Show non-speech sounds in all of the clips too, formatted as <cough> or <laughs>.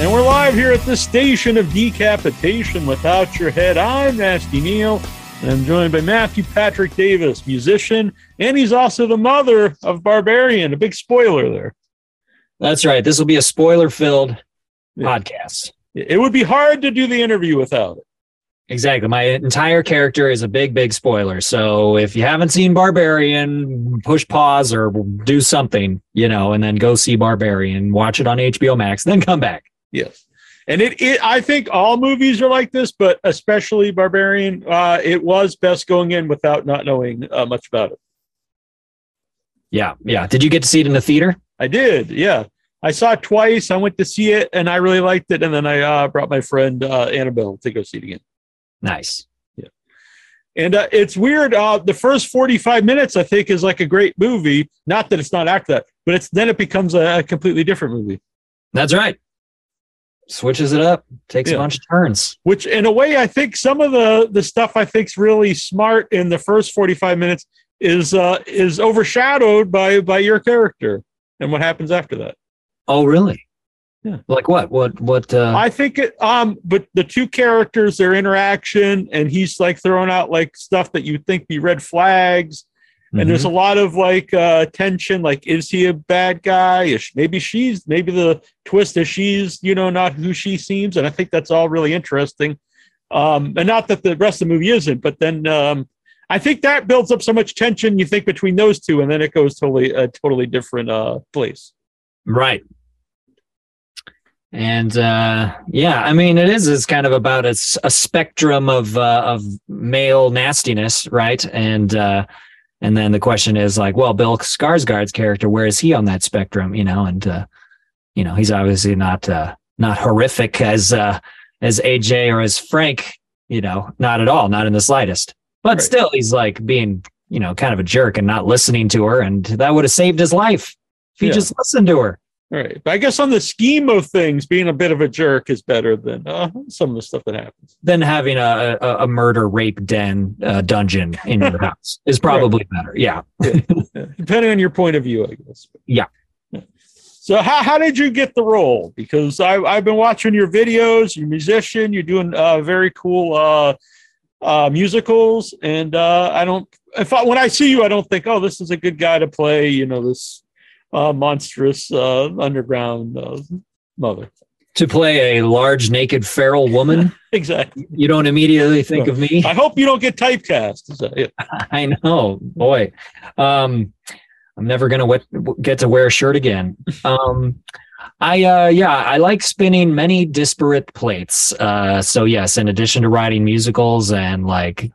And we're live here at the station of decapitation without your head. I'm Nasty Neal, and I'm joined by Matthew Patrick Davis, musician, and he's also the mother of Barbarian. A big spoiler there. That's right. This will be a spoiler filled podcast. It would be hard to do the interview without it. Exactly. My entire character is a big, big spoiler. So if you haven't seen Barbarian, push pause or do something, you know, and then go see Barbarian, watch it on HBO Max, then come back. Yes. And it, it I think all movies are like this, but especially Barbarian, uh, it was best going in without not knowing uh, much about it. Yeah. Yeah. Did you get to see it in the theater? I did. Yeah. I saw it twice. I went to see it and I really liked it. And then I uh, brought my friend uh, Annabelle to go see it again. Nice. Yeah. And uh, it's weird. Uh, the first 45 minutes, I think, is like a great movie. Not that it's not after that, but it's then it becomes a, a completely different movie. That's right. Switches it up, takes Yeah. a bunch of turns. Which, in a way, I think some of the the stuff I think's really smart in the first 45 minutes is uh, is overshadowed by by your character and what happens after that. Oh, really? Yeah. Like what? What? What? Uh, I think it, um, but the two characters, their interaction, and he's like throwing out like stuff that you think be red flags. And there's a mhm. lot of like uh, tension. Like, is he a bad guy? Is she- maybe she's maybe the twist is she's you know not who she seems, and I think that's all really interesting. Um, and not that the rest of the movie isn't, but then um, I think that builds up so much tension. You think between those two, and then it goes totally a totally different uh, place. Right. And uh, yeah, I mean, it is is kind of about a spectrum of uh, of male nastiness, right? And uh, and then the question is like, well, Bill Skarsgård's character, where is he on that spectrum? You know, and uh, you know, he's obviously not uh, not horrific as uh, as AJ or as Frank. You know, not at all, not in the slightest. But Right. still, he's like being you know kind of a jerk and not listening to her, and that would have saved his life if he Yeah. just listened to her. All right, but I guess on the scheme of things, being a bit of a jerk is better than uh, some of the stuff that happens. than having a, a, a murder rape den uh, dungeon in your <laughs> house is probably better. Yeah. Yeah, depending on your point of view, I guess. Yeah. So how, how did you get the role? Because I, I've been watching your videos. You're a musician. You're doing uh, very cool uh, uh, musicals, and uh, I don't. If I, when I see you, I don't think, oh, this is a good guy to play. You know, this uh, monstrous uh, underground uh, mother. To play a large naked feral woman, <laughs> Exactly. you don't immediately think of me. <laughs> I hope you don't get typecast. <laughs> I know, boy. Um, I'm never gonna wet, get to wear a shirt again. Um, I uh, yeah, I like spinning many disparate plates. Uh, so yes, in addition to writing musicals and like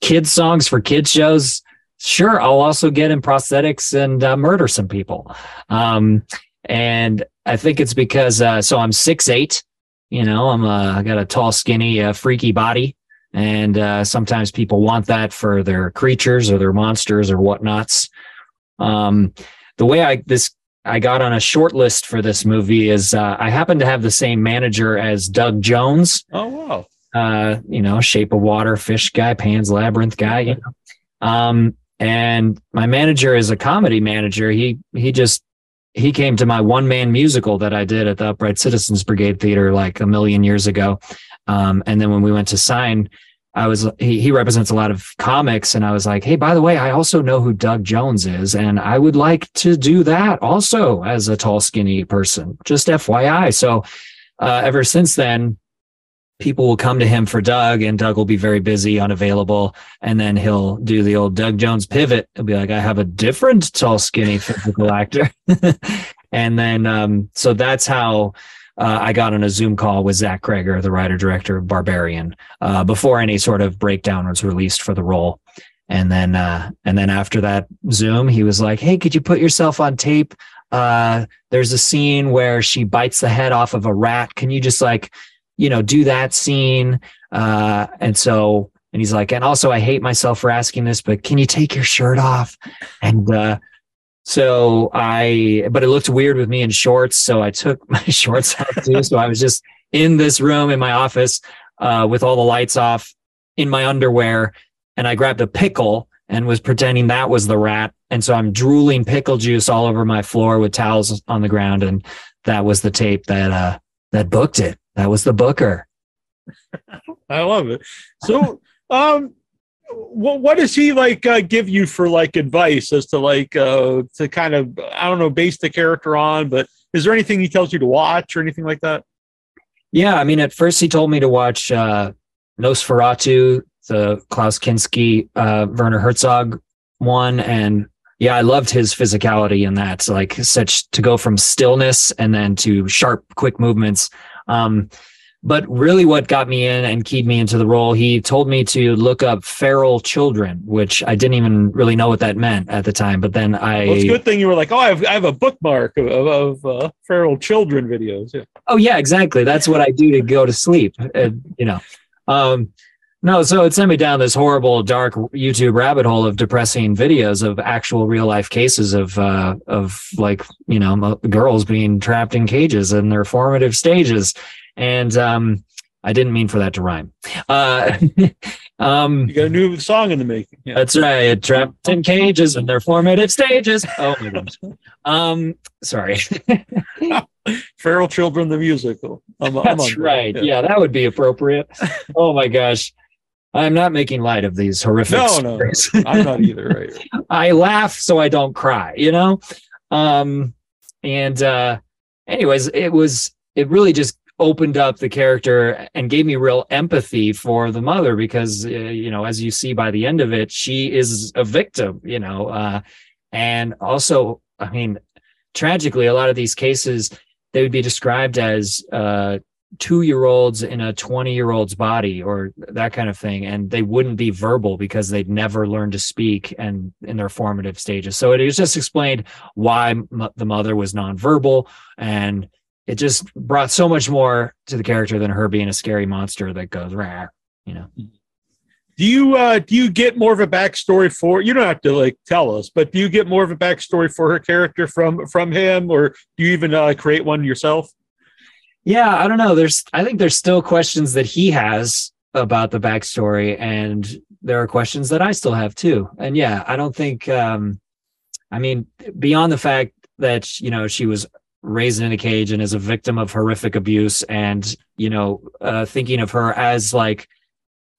kids songs for kids shows, sure, I'll also get in prosthetics and uh, murder some people. Um, and I think it's because uh, so I'm six eight. You know, I'm uh, I got a tall, skinny, uh, freaky body and uh, sometimes people want that for their creatures or their monsters or whatnots. Um, the way I this I got on a short list for this movie is uh, I happen to have the same manager as Doug Jones. Oh wow. Uh, you know, Shape of Water, Fish guy, Pan's Labyrinth guy. You know, um, and my manager is a comedy manager. He he just he came to my one man musical that I did at the Upright Citizens Brigade Theater like a million years ago. Um, and then when we went to sign, I was he, he represents a lot of comics, and I was like, hey, by the way, I also know who Doug Jones is, and I would like to do that also as a tall, skinny person. Just FYI. So uh, ever since then, people will come to him for Doug, and Doug will be very busy, unavailable, and then he'll do the old Doug Jones pivot. He'll be like, I have a different tall, skinny physical <laughs> actor, <laughs> and then um, so that's how uh, I got on a Zoom call with Zach Cregger, the writer director of Barbarian, uh, before any sort of breakdown was released for the role. And then, uh, and then after that Zoom, he was like, "Hey, could you put yourself on tape? Uh, there's a scene where she bites the head off of a rat. Can you just like, you know, do that scene?" Uh, and so, and he's like, "And also, I hate myself for asking this, but can you take your shirt off?" And uh, so I, but it looked weird with me in shorts. So I took <laughs> my shorts off too. So I was just in this room in my office uh, with all the lights off in my underwear. And I grabbed a pickle and was pretending that was the rat. And so I'm drooling pickle juice all over my floor with towels on the ground. And that was the tape that, uh, that booked it. That was the booker. <laughs> I love it. So, um, what what does he like uh, give you for like advice as to like uh to kind of I don't know base the character on? But is there anything he tells you to watch or anything like that? Yeah, I mean, at first he told me to watch uh, Nosferatu, the Klaus Kinski, uh, Werner Herzog one, and yeah, I loved his physicality in that. Like such to go from stillness and then to sharp, quick movements. Um, but really, what got me in and keyed me into the role, he told me to look up feral children, which I didn't even really know what that meant at the time. But then I. Well, it's a good thing you were like, oh, I have, I have a bookmark of, of uh, feral children videos. Yeah. Oh, yeah, exactly. That's what I do to go to sleep, uh, you know. Um, no, so it sent me down this horrible, dark YouTube rabbit hole of depressing videos of actual real life cases of uh, of like you know girls being trapped in cages in their formative stages, and um, I didn't mean for that to rhyme. Uh, <laughs> um, you got a new song in the making. Yeah. That's right. Trapped in cages in their formative stages. <laughs> Oh my gosh. Um, sorry. <laughs> Feral Children, the musical. I'm, That's I'm right. Yeah. yeah, that would be appropriate. Oh my gosh. I'm not making light of these horrific. No, stories. no, I'm not either. Right. <laughs> I laugh so I don't cry. You know, um, and uh, anyways, it was it really just opened up the character and gave me real empathy for the mother because uh, you know as you see by the end of it she is a victim you know uh, and also i mean tragically a lot of these cases they would be described as uh, two year olds in a 20 year old's body or that kind of thing and they wouldn't be verbal because they'd never learned to speak and in their formative stages. So it just explained why m- the mother was nonverbal and it just brought so much more to the character than her being a scary monster that goes rah you know. Do you uh do you get more of a backstory for you don't have to like tell us but do you get more of a backstory for her character from from him or do you even uh, create one yourself yeah, I don't know. There's, I think there's still questions that he has about the backstory, and there are questions that I still have too. And yeah, I don't think, um, I mean, beyond the fact that you know she was raised in a cage and is a victim of horrific abuse, and you know, uh, thinking of her as like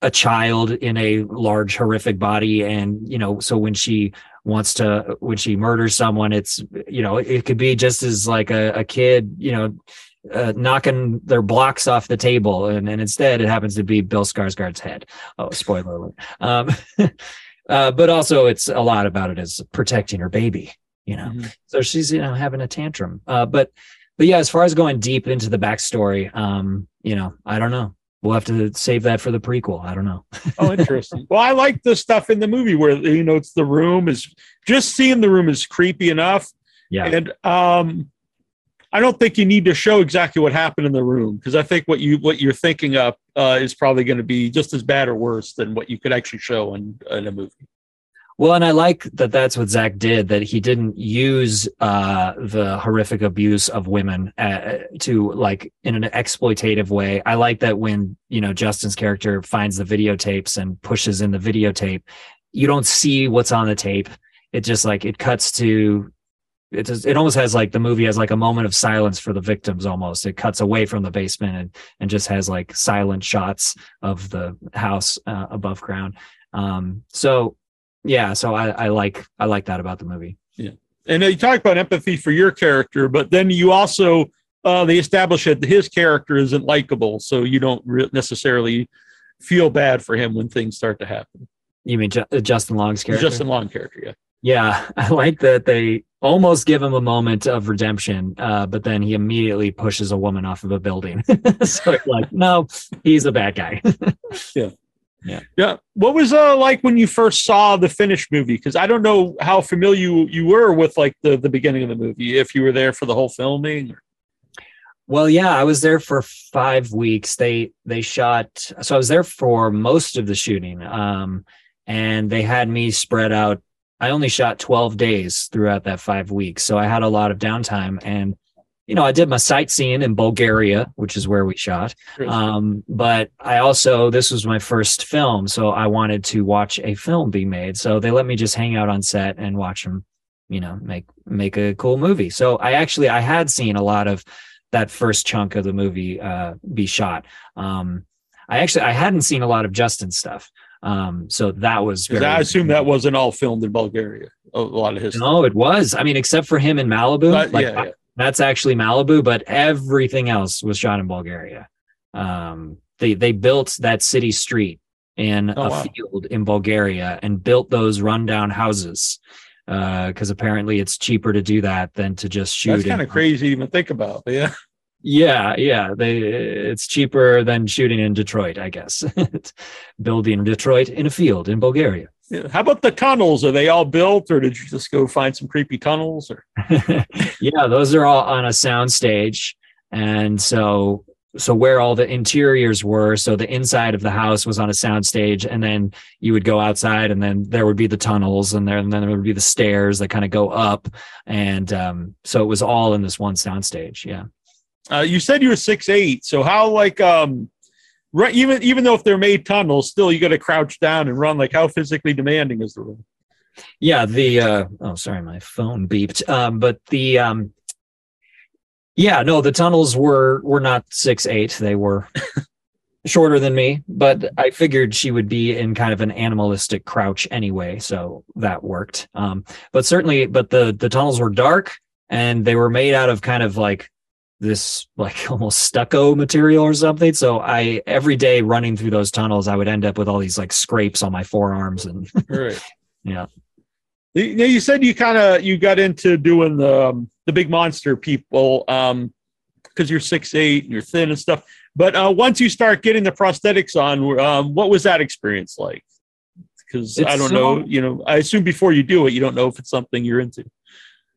a child in a large horrific body, and you know, so when she wants to when she murders someone it's you know it could be just as like a, a kid you know uh, knocking their blocks off the table, and, and instead it happens to be Bill Skarsgård's head. Oh, spoiler alert! Um, <laughs> uh, but also, it's a lot about it as protecting her baby. You know, mm-hmm. so she's you know having a tantrum. Uh, but but yeah, as far as going deep into the backstory, um, you know, I don't know. We'll have to save that for the prequel. I don't know. oh, interesting. <laughs> Well, I like the stuff in the movie where you know it's the room is just seeing the room is creepy enough. Yeah. And um I don't think you need to show exactly what happened in the room because I think what you what you're thinking of uh, is probably going to be just as bad or worse than what you could actually show in, in a movie. Well, and I like that that's what Zach did, that he didn't use uh, the horrific abuse of women uh, to like in an exploitative way. I like that when, you know, Justin's character finds the videotapes and pushes in the videotape, you don't see what's on the tape. It just like it cuts to it just, it almost has like the movie has like a moment of silence for the victims almost. It cuts away from the basement and and just has like silent shots of the house uh, above ground. Um so yeah so i i like i like that about the movie. Yeah. And you talk about empathy for your character but then you also uh they establish that his character isn't likable so you don't re- necessarily feel bad for him when things start to happen. You mean Ju- justin long's character? Justin long character yeah yeah, <laughs> I like that they almost give him a moment of redemption, uh, but then he immediately pushes a woman off of a building. <laughs> so like, no, he's a bad guy. <laughs> yeah. Yeah. Yeah. What was uh like when you first saw the finished movie? Because I don't know how familiar you, you were with like the, the beginning of the movie, if you were there for the whole filming. Or... Well, yeah, I was there for five weeks. They they shot so I was there for most of the shooting. Um and they had me spread out I only shot 12 days throughout that five weeks. So I had a lot of downtime and, you know, I did my sightseeing in Bulgaria, which is where we shot. Um, but I also, this was my first film. So I wanted to watch a film be made. So they let me just hang out on set and watch them, you know, make, make a cool movie. So I actually, I had seen a lot of that first chunk of the movie uh, be shot. Um, I actually I hadn't seen a lot of Justin's stuff, um, so that was. Very, I assume that wasn't all filmed in Bulgaria. A lot of his. No, it was. I mean, except for him in Malibu. But, like, yeah, yeah. that's actually Malibu, but everything else was shot in Bulgaria. Um, they they built that city street in Oh, a wow. field in Bulgaria and built those rundown houses because apparently it's cheaper to do that than to just shoot. That's kind of crazy to even think about. Yeah. Yeah, yeah, they it's cheaper than shooting in Detroit, I guess. <laughs> Building Detroit in a field in Bulgaria. Yeah. How about the tunnels? Are they all built, or did you just go find some creepy tunnels? Or <laughs> yeah, those are all on a sound stage. And so so where all the interiors were, so the inside of the house was on a sound stage, and then you would go outside and then there would be the tunnels and there and then there would be the stairs that kind of go up. And um, so it was all in this one sound stage. Yeah. Uh, you said you were six eight, so how like um, right? Even even though if they're made tunnels, still you got to crouch down and run. Like how physically demanding is the role? Yeah, the uh oh sorry, my phone beeped. Um, but the um yeah, no, the tunnels were were not six eight. They were <laughs> shorter than me, but I figured she would be in kind of an animalistic crouch anyway, so that worked. Um, but certainly, but the the tunnels were dark and they were made out of kind of like this like <laughs> almost stucco material or something. So I every day running through those tunnels, I would end up with all these like scrapes on my forearms and <laughs> Right. yeah. You know, you said you kind of you got into doing the um, the big monster people um because you're six eight and you're thin and stuff. But uh, once you start getting the prosthetics on, um, what was that experience like? Because I don't so- know, you know, I assume before you do it, you don't know if it's something you're into.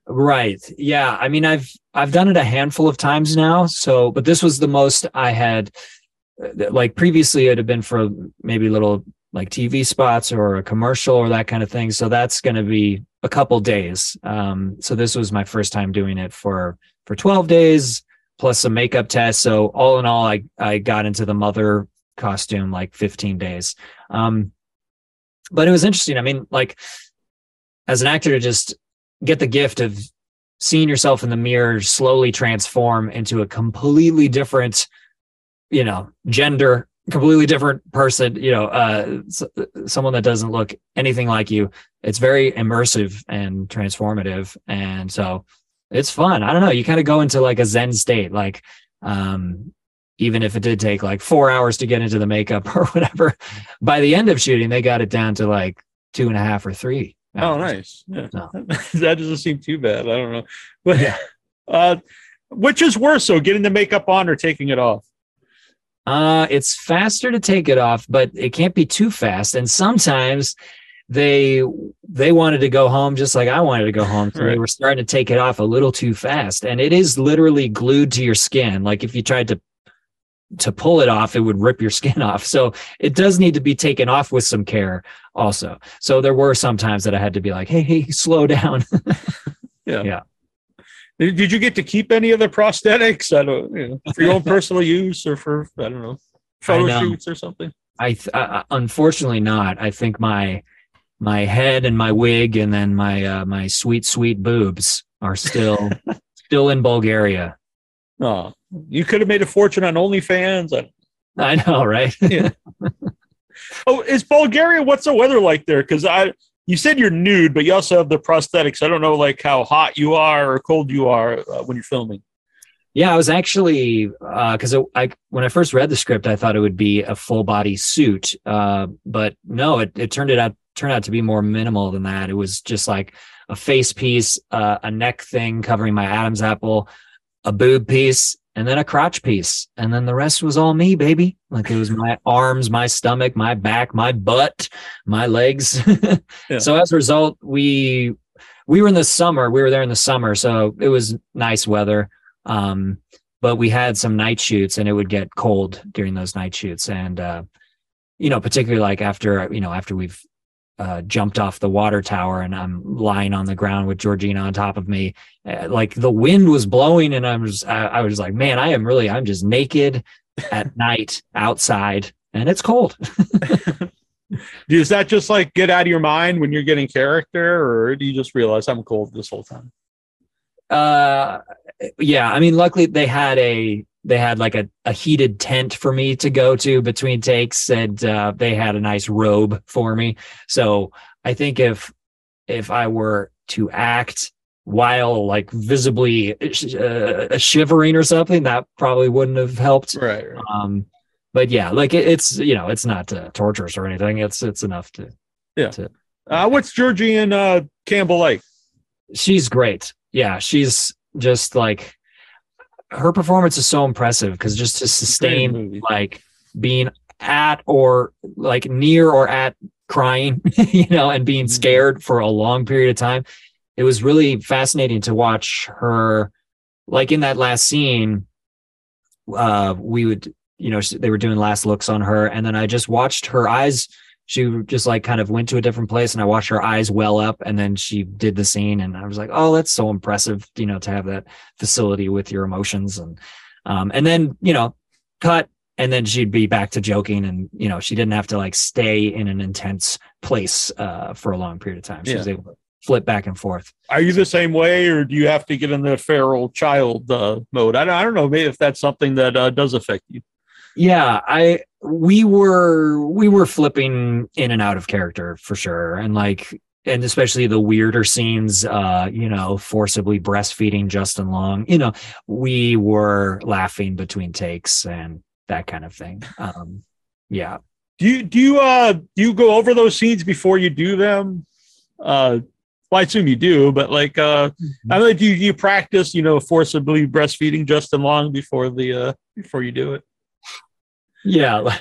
Right. Yeah. I mean, I've I've done it a handful of times now. So, but this was the most I had. uh, Like previously, it had been for maybe little like TV spots or a commercial or that kind of thing. So that's going to be a couple days. Um, so this was my first time doing it for for twelve days plus some makeup tests. So all in all, I I got into the mother costume like fifteen days. Um, but it was interesting. I mean, like as an actor to just get the gift of seeing yourself in the mirror slowly transform into a completely different you know gender completely different person you know uh someone that doesn't look anything like you. It's very immersive and transformative. And so it's fun. I don't know. You kind of go into like a zen state like um even if it did take like four hours to get into the makeup <laughs> or whatever by the end of shooting they got it down to like two and a half or three Oh, <laughs> nice. Yeah. No. <laughs> that doesn't seem too bad. I don't know. <laughs> But Yeah. uh which is worse so getting the makeup on or taking it off? Uh, it's faster to take it off, but it can't be too fast. And sometimes they they wanted to go home just like I wanted to go home. So they Right. were starting to take it off a little too fast. And it is literally glued to your skin. Like if you tried to to pull it off, it would rip your <laughs> skin off. So it does need to be taken off with some care also. So there were some times that I had to be like, hey, hey, <laughs> slow down. <laughs> yeah. Yeah. did you get to keep any of the prosthetics? I don't, you know, for your own personal use or for I don't know, photo know. shoots or something. I th- uh, unfortunately not. I think my my head and my wig and then my uh, my sweet sweet boobs are still still in Bulgaria. Oh, you could have made a fortune on OnlyFans. I- I know, right? <laughs> Oh, is Bulgaria? What's the weather like there? Because I, you said you're nude, but you also have the prosthetics. I don't know, like how hot you are or cold you are uh, when you're filming. yeah, I was actually because I when I first read the script, I thought it would be a full body suit, uh, but no, it, it turned it out turned out to be more minimal than that. It was just like a face piece, uh, a neck thing covering my Adam's apple, a boob piece, and then a crotch piece. And then the rest was all me, baby. Like it was my arms, my stomach, my back, my butt, my legs. <laughs> Yeah. So as a result, we we were in the summer. We were there in the summer, so it was nice weather. Um, but we had some night shoots and it would get cold during those night shoots. And uh, you know, particularly like after you know, after we've uh, jumped off the water tower and I'm lying on the ground with Georgina on top of me. Uh, like the wind was blowing, and I was I, I was like, man, I am really I'm just naked <laughs> at night outside, and it's cold. <laughs> Does that just like get out of your mind when you're getting character, or do you just realize I'm cold this whole time? Uh, yeah. I mean, luckily they had a they had like a, a heated tent for me to go to between takes, and uh, they had a nice robe for me. So I think if if I were to act while like visibly uh, shivering or something, that probably wouldn't have helped. Right. right. Um, but yeah, like it, it's you know it's not uh, torturous or anything. It's it's enough to Yeah. To, Uh, what's Georgina uh, Campbell like? she's great. Yeah, she's just like her performance is so impressive because just to sustain like being at or like near or at crying, <laughs> you know, and being Mhm. scared for a long period of time. It was really fascinating to watch her like in that last scene uh we would you know they were doing last looks on her and then I just watched her eyes she just like kind of went to a different place and I watched her eyes well up and then she did the scene and I was like, oh, that's so impressive, you know, to have that facility with your emotions and um and then, you know, cut and then she'd be back to joking and you know, she didn't have to like stay in an intense place uh for a long period of time. She Yeah. was able to flip back and forth. Are you the same way, or do you have to get in the feral child uh, mode? I don't, I don't know. Maybe if that's something that uh, does affect you. Yeah, I we were we were flipping in and out of character for sure, and like and especially the weirder scenes, uh, you know, forcibly breastfeeding Justin Long, you know, we were laughing between takes and that kind of thing. Um, yeah, Do you do you uh do you go over those scenes before you do them? Uh, well, I assume you do, but like, uh, I know do you, you practice, you know, forcibly breastfeeding Justin Long before the uh before you do it? Yeah,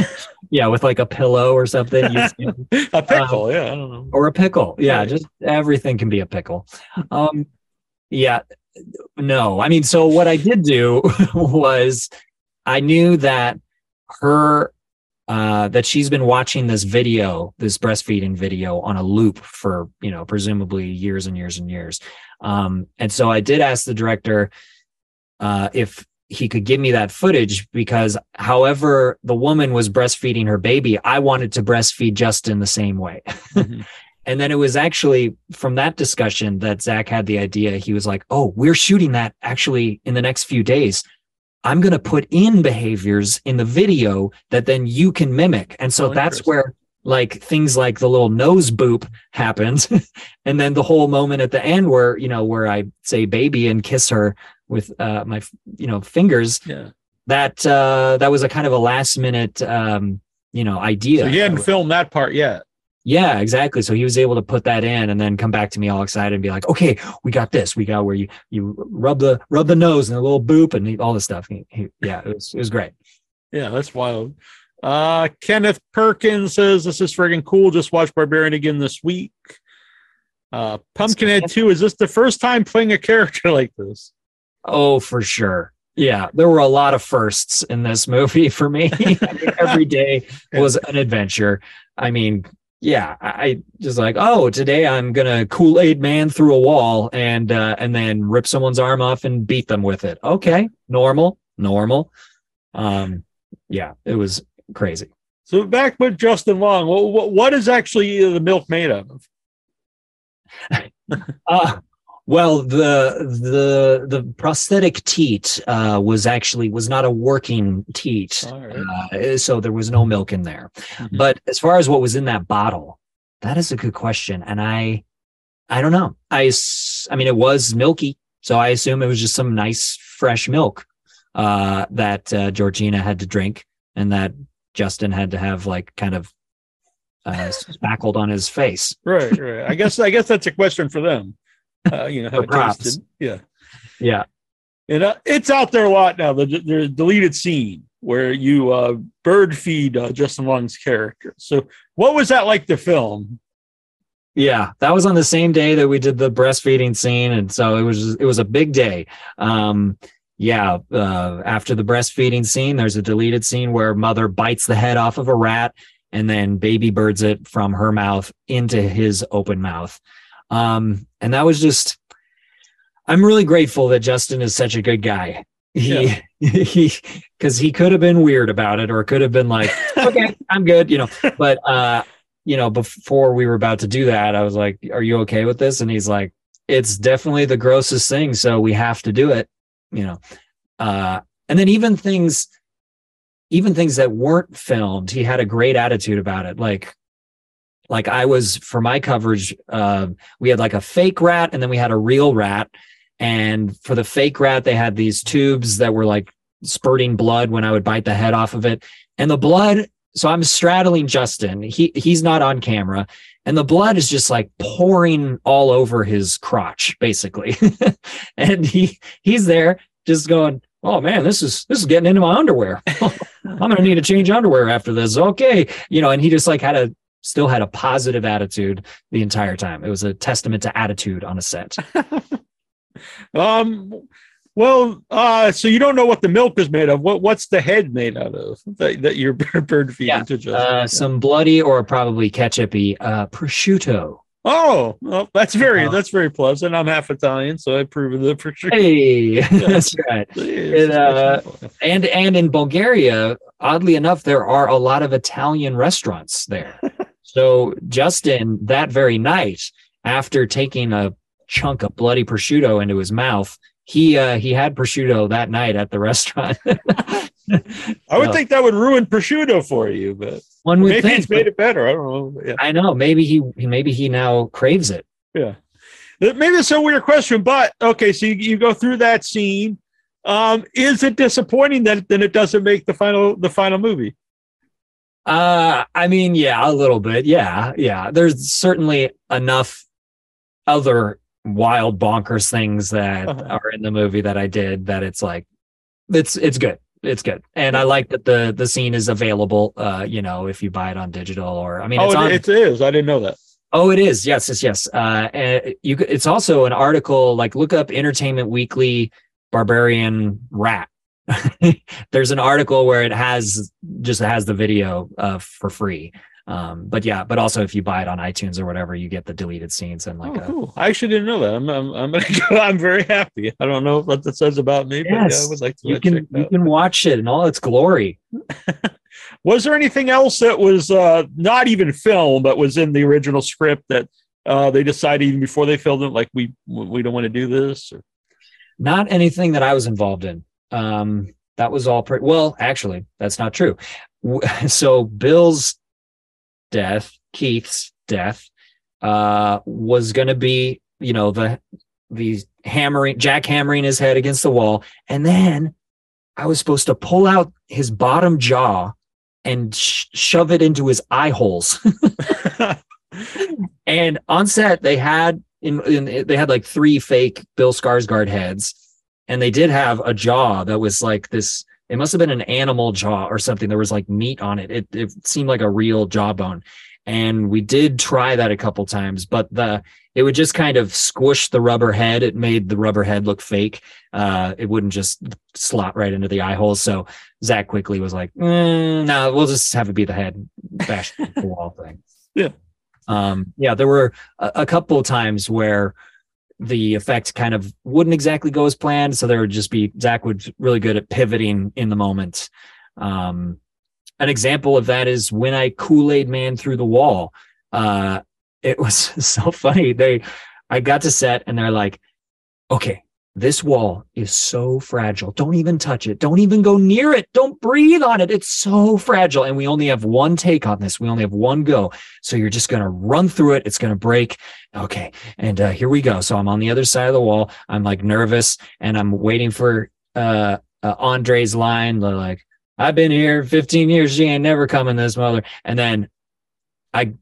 <laughs> yeah, with like a pillow or something, you- <laughs> A pickle, yeah, I don't know. or a pickle. Yeah, just everything can be a pickle. Um, yeah, no, I mean, so what I did do <laughs> was I knew that her uh, that she's been watching this video, this breastfeeding video on a loop for, you know, presumably years and years and years. Um, and so I did ask the director uh, if he could give me that footage because however the woman was breastfeeding her baby, I wanted to breastfeed Justin the same way. Mhm. <laughs> And then it was actually from that discussion that Zach had the idea. He was like, Oh, we're shooting that actually in the next few days. I'm going to put in behaviors in the video that then you can mimic. And so Oh, that's where like things like the little nose boop happens. <laughs> and then the whole moment at the end where, you know, where I say baby and kiss her with uh, my, you know, fingers Yeah. that, uh, that was a kind of a last minute, um, you know, idea. So you hadn't filmed that part yet. Yeah, exactly. So he was able to put that in and then come back to me all excited and be like, "Okay, we got this. We got where you you rub the rub the nose and a little boop and all this stuff." He, he, yeah, it was it was great. Yeah, that's wild. Uh, Kenneth Perkins says this is friggin' cool. Just watched Barbarian again this week. Uh, Pumpkinhead 2, is this the first time playing a character <laughs> like this? Oh, for sure. Yeah, there were a lot of firsts in this movie for me. <laughs> I mean, Every day was an adventure. I mean, yeah, I just like, oh, today I'm gonna Kool Aid man through a wall and uh, and then rip someone's arm off and beat them with it. Okay, normal, normal. Um, yeah, it was crazy. So back with Justin Long, what, what, what is actually the milk made of? <laughs> Uh, well, the the the prosthetic teat uh, was actually was not a working teat, right. uh, so there was no milk in there. Mhm. But as far as what was in that bottle, that is a good question, and I I don't know. I I mean, it was milky, so I assume it was just some nice fresh milk uh, that uh, Georgina had to drink, and that Justin had to have like kind of uh, spackled on his face. Right, right. I guess I guess that's a question for them. Uh, you know, how For it tasted. Yeah. Yeah. And uh, it's out there a lot now. The, the deleted scene where you uh, bird feed uh, Justin Long's character. So, what was that like to film? Yeah, that was on the same day that we did the breastfeeding scene, and so it was it was a big day. Um, yeah, uh, after the breastfeeding scene, there's a deleted scene where mother bites the head off of a rat, and then baby birds it from her mouth into his open mouth. Um, and that was just. I'm really grateful that Justin is such a good guy. He <laughs> he because he could have been weird about it, or could have been like, <laughs> okay, I'm good, you know. But uh, you know, before we were about to do that, I was like, "Are you okay with this?" And he's like, it's definitely the grossest thing. So we have to do it, you know. Uh, and then even things, even things that weren't filmed, he had a great attitude about it. Like, like I was for my coverage, uh, we had like a fake rat and then we had a real rat. And for the fake rat, they had these tubes that were like spurting blood when I would bite the head off of it. And the blood, so I'm straddling Justin. He he's not on camera. And the blood is just like pouring all over his crotch, basically. <laughs> and he he's there just going, Oh man, this is this is getting into my underwear. <laughs> I'm gonna need to change underwear after this. Okay. You know, and he just like had a still had a positive attitude the entire time. It was a testament to attitude on a set. <laughs> um well, uh, so you don't know what the milk is made of. What what's the head made out of that, that you're <laughs> bird feeding yeah. to Justin? Uh. Some bloody or probably ketchupy uh, prosciutto. Oh, well, that's very uh, that's very pleasant. I'm half Italian, so I approve of the <laughs> prosciutto. Hey, yeah. that's right. It, uh, and and in Bulgaria, oddly enough, there are a lot of Italian restaurants there. So Justin, that very night, after taking a chunk of bloody prosciutto into his mouth, he uh, he had prosciutto that night at the restaurant. <laughs> I would think that would ruin prosciutto for you, but one would maybe think, it's made it better. I don't know. Yeah. I know. Maybe he maybe he now craves it. Yeah. Maybe it's a weird question, but okay. So you, you go through that scene. Um, is it disappointing that then it doesn't make the final the final movie? Uh, I mean, yeah, a little bit. Yeah, yeah. There's certainly enough other wild bonkers things that uh-huh. are in the movie that I did that it's like it's it's good. It's good. And I like that the the scene is available uh you know if you buy it on digital or I mean oh, it's on, it is. I didn't know that. Oh, it is. Yes, yes, yes. Uh and you it's also an article like look up Entertainment Weekly Barbarian Rat. <laughs> There's an article where it has just has the video uh for free. Um, but yeah, but also if you buy it on iTunes or whatever, you get the deleted scenes and like. Oh, cool! I actually didn't know that. I'm I'm I'm, gonna <laughs> go, I'm very happy. I don't know what that says about me, yes, but yeah, I would like to. You can you can watch it in all its glory. <laughs> was there anything else that was uh, not even filmed, but was in the original script that uh, they decided even before they filmed it, like we we don't want to do this? Or? Not anything that I was involved in. Um, that was all pretty well. Actually, that's not true. <laughs> So Bill's death, Keith's death, uh, was going to be, you know, the the hammering, Jack hammering his head against the wall, and then I was supposed to pull out his bottom jaw and sh- shove it into his eye holes. <laughs> and on set, they had in, in they had like three fake Bill Skarsgård heads, and they did have a jaw that was like this it must have been an animal jaw or something. There was like meat on it. It, it seemed like a real jawbone. And we did try that a couple times, but the it would just kind of squish the rubber head. It made the rubber head look fake. Uh, it wouldn't just slot right into the eye hole. So Zach quickly was like, mm, "No, nah, we'll just have it be the head bash the wall thing." <laughs> Yeah, um, yeah. There were a, a couple times where the effect kind of wouldn't exactly go as planned. So there would just be Zach would really good at pivoting in the moment. Um, an example of that is when I Kool Aid Man through the wall. Uh, it was <laughs> so funny. They, I got to set and they're like, okay, this wall is so fragile. Don't even touch it. Don't even go near it. Don't breathe on it. It's so fragile. And we only have one take on this. We only have one go. So you're just going to run through it. It's going to break. Okay. And uh, here we go. So I'm on the other side of the wall. I'm like nervous and I'm waiting for uh, uh, Andre's line. Like, I've been here 15 years. She ain't never coming this mother. And then I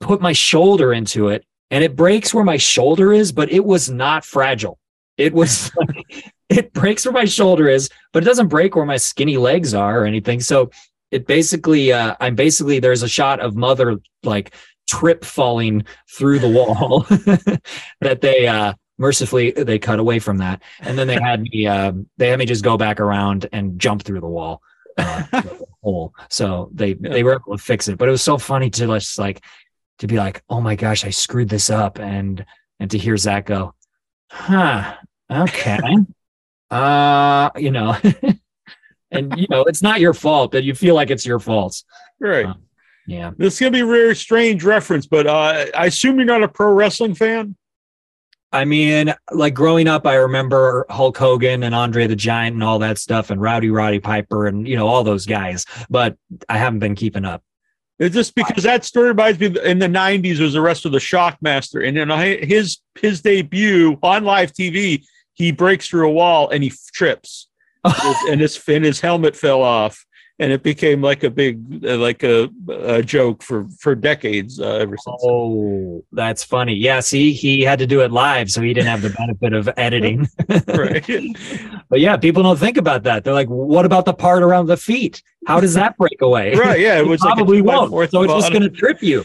put my shoulder into it and it breaks where my shoulder is, but it was not fragile. It was <laughs> like, it breaks where my shoulder is, but it doesn't break where my skinny legs are or anything. So it basically, uh, I'm basically, there's a shot of mother like trip falling through the wall <laughs> that they, uh, mercifully they cut away from that. And then they had me, uh, they had me just go back around and jump through the wall. Uh, hole. So they yeah. they were able to fix it, but it was so funny to just like to be like, oh my gosh, I screwed this up, and and to hear Zach go, huh, okay. uh, you know, <laughs> and you know, it's not your fault, but you feel like it's your fault. Right. Uh, yeah. This is gonna be a very strange reference, but uh, I assume you're not a pro wrestling fan. I mean, like growing up, I remember Hulk Hogan and Andre the Giant and all that stuff, and Rowdy Roddy Piper and you know all those guys. But I haven't been keeping up. It's just because that story reminds me in the '90s was the rest of the Shockmaster, and in his his debut on live TV, he breaks through a wall and he trips, <laughs> and his and his helmet fell off and it became like a big uh, like a, a, joke for for decades uh, ever since. Oh, that's funny. Yeah, see, he had to do it live, so he didn't have the benefit of editing. <laughs> right. <laughs> but yeah, people don't think about that. They're like, "What about the part around the feet? How does that break away?" Right. Yeah, it <laughs> was probably like won't. So it's just going to trip you.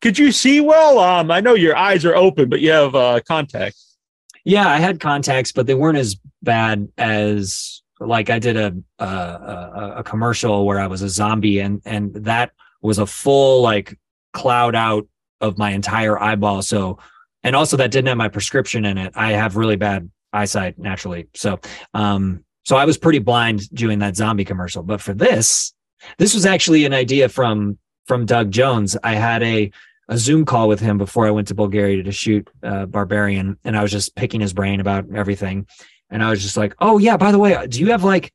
Could you see well? Um, I know your eyes are open, but you have uh, contacts. Yeah, I had contacts, but they weren't as bad as like I did a, a, a commercial where I was a zombie and and that was a full like cloud out of my entire eyeball. So and also that didn't have my prescription in it. I have really bad eyesight naturally. So um so I was pretty blind doing that zombie commercial. But for this, this was actually an idea from from Doug Jones. I had a a Zoom call with him before I went to Bulgaria to shoot uh, Barbarian, and I was just picking his brain about everything. And I was just like, oh yeah, by the way, do you have like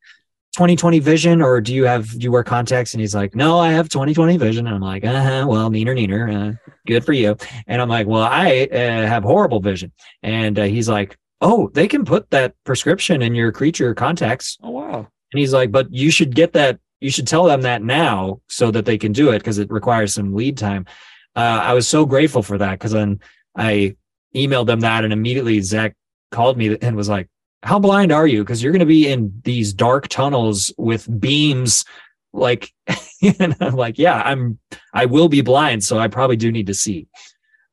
2020 vision or do you have do you wear contacts? And he's like, no, I have 2020 vision. And I'm like, uh-huh, well, neener, neener, uh, good for you. And I'm like, well, I uh, have horrible vision. And uh, he's like, oh, they can put that prescription in your creature contacts. Oh wow. And he's like, but you should get that. You should tell them that now so that they can do it because it requires some lead time. Uh, I was so grateful for that because then I emailed them that and immediately Zach called me and was like, how blind are you? Because you're going to be in these dark tunnels with beams. Like, <laughs> and I'm like, yeah, I'm, I will be blind. So I probably do need to see.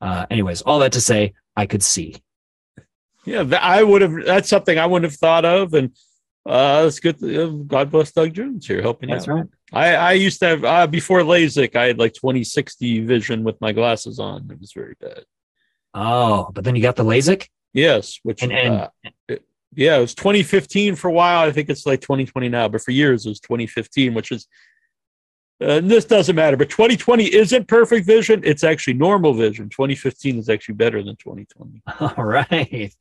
Uh, anyways, all that to say, I could see. Yeah, I would have, that's something I wouldn't have thought of. And, uh, it's good. To, God bless Doug Jones here helping That's out. right. I, I used to have, uh, before LASIK, I had like 2060 vision with my glasses on. It was very bad. Oh, but then you got the LASIK? Yes, which and, and uh, it, yeah, it was 2015 for a while. I think it's like 2020 now, but for years it was 2015, which is uh, this doesn't matter. But 2020 isn't perfect vision; it's actually normal vision. 2015 is actually better than 2020. <laughs> All right.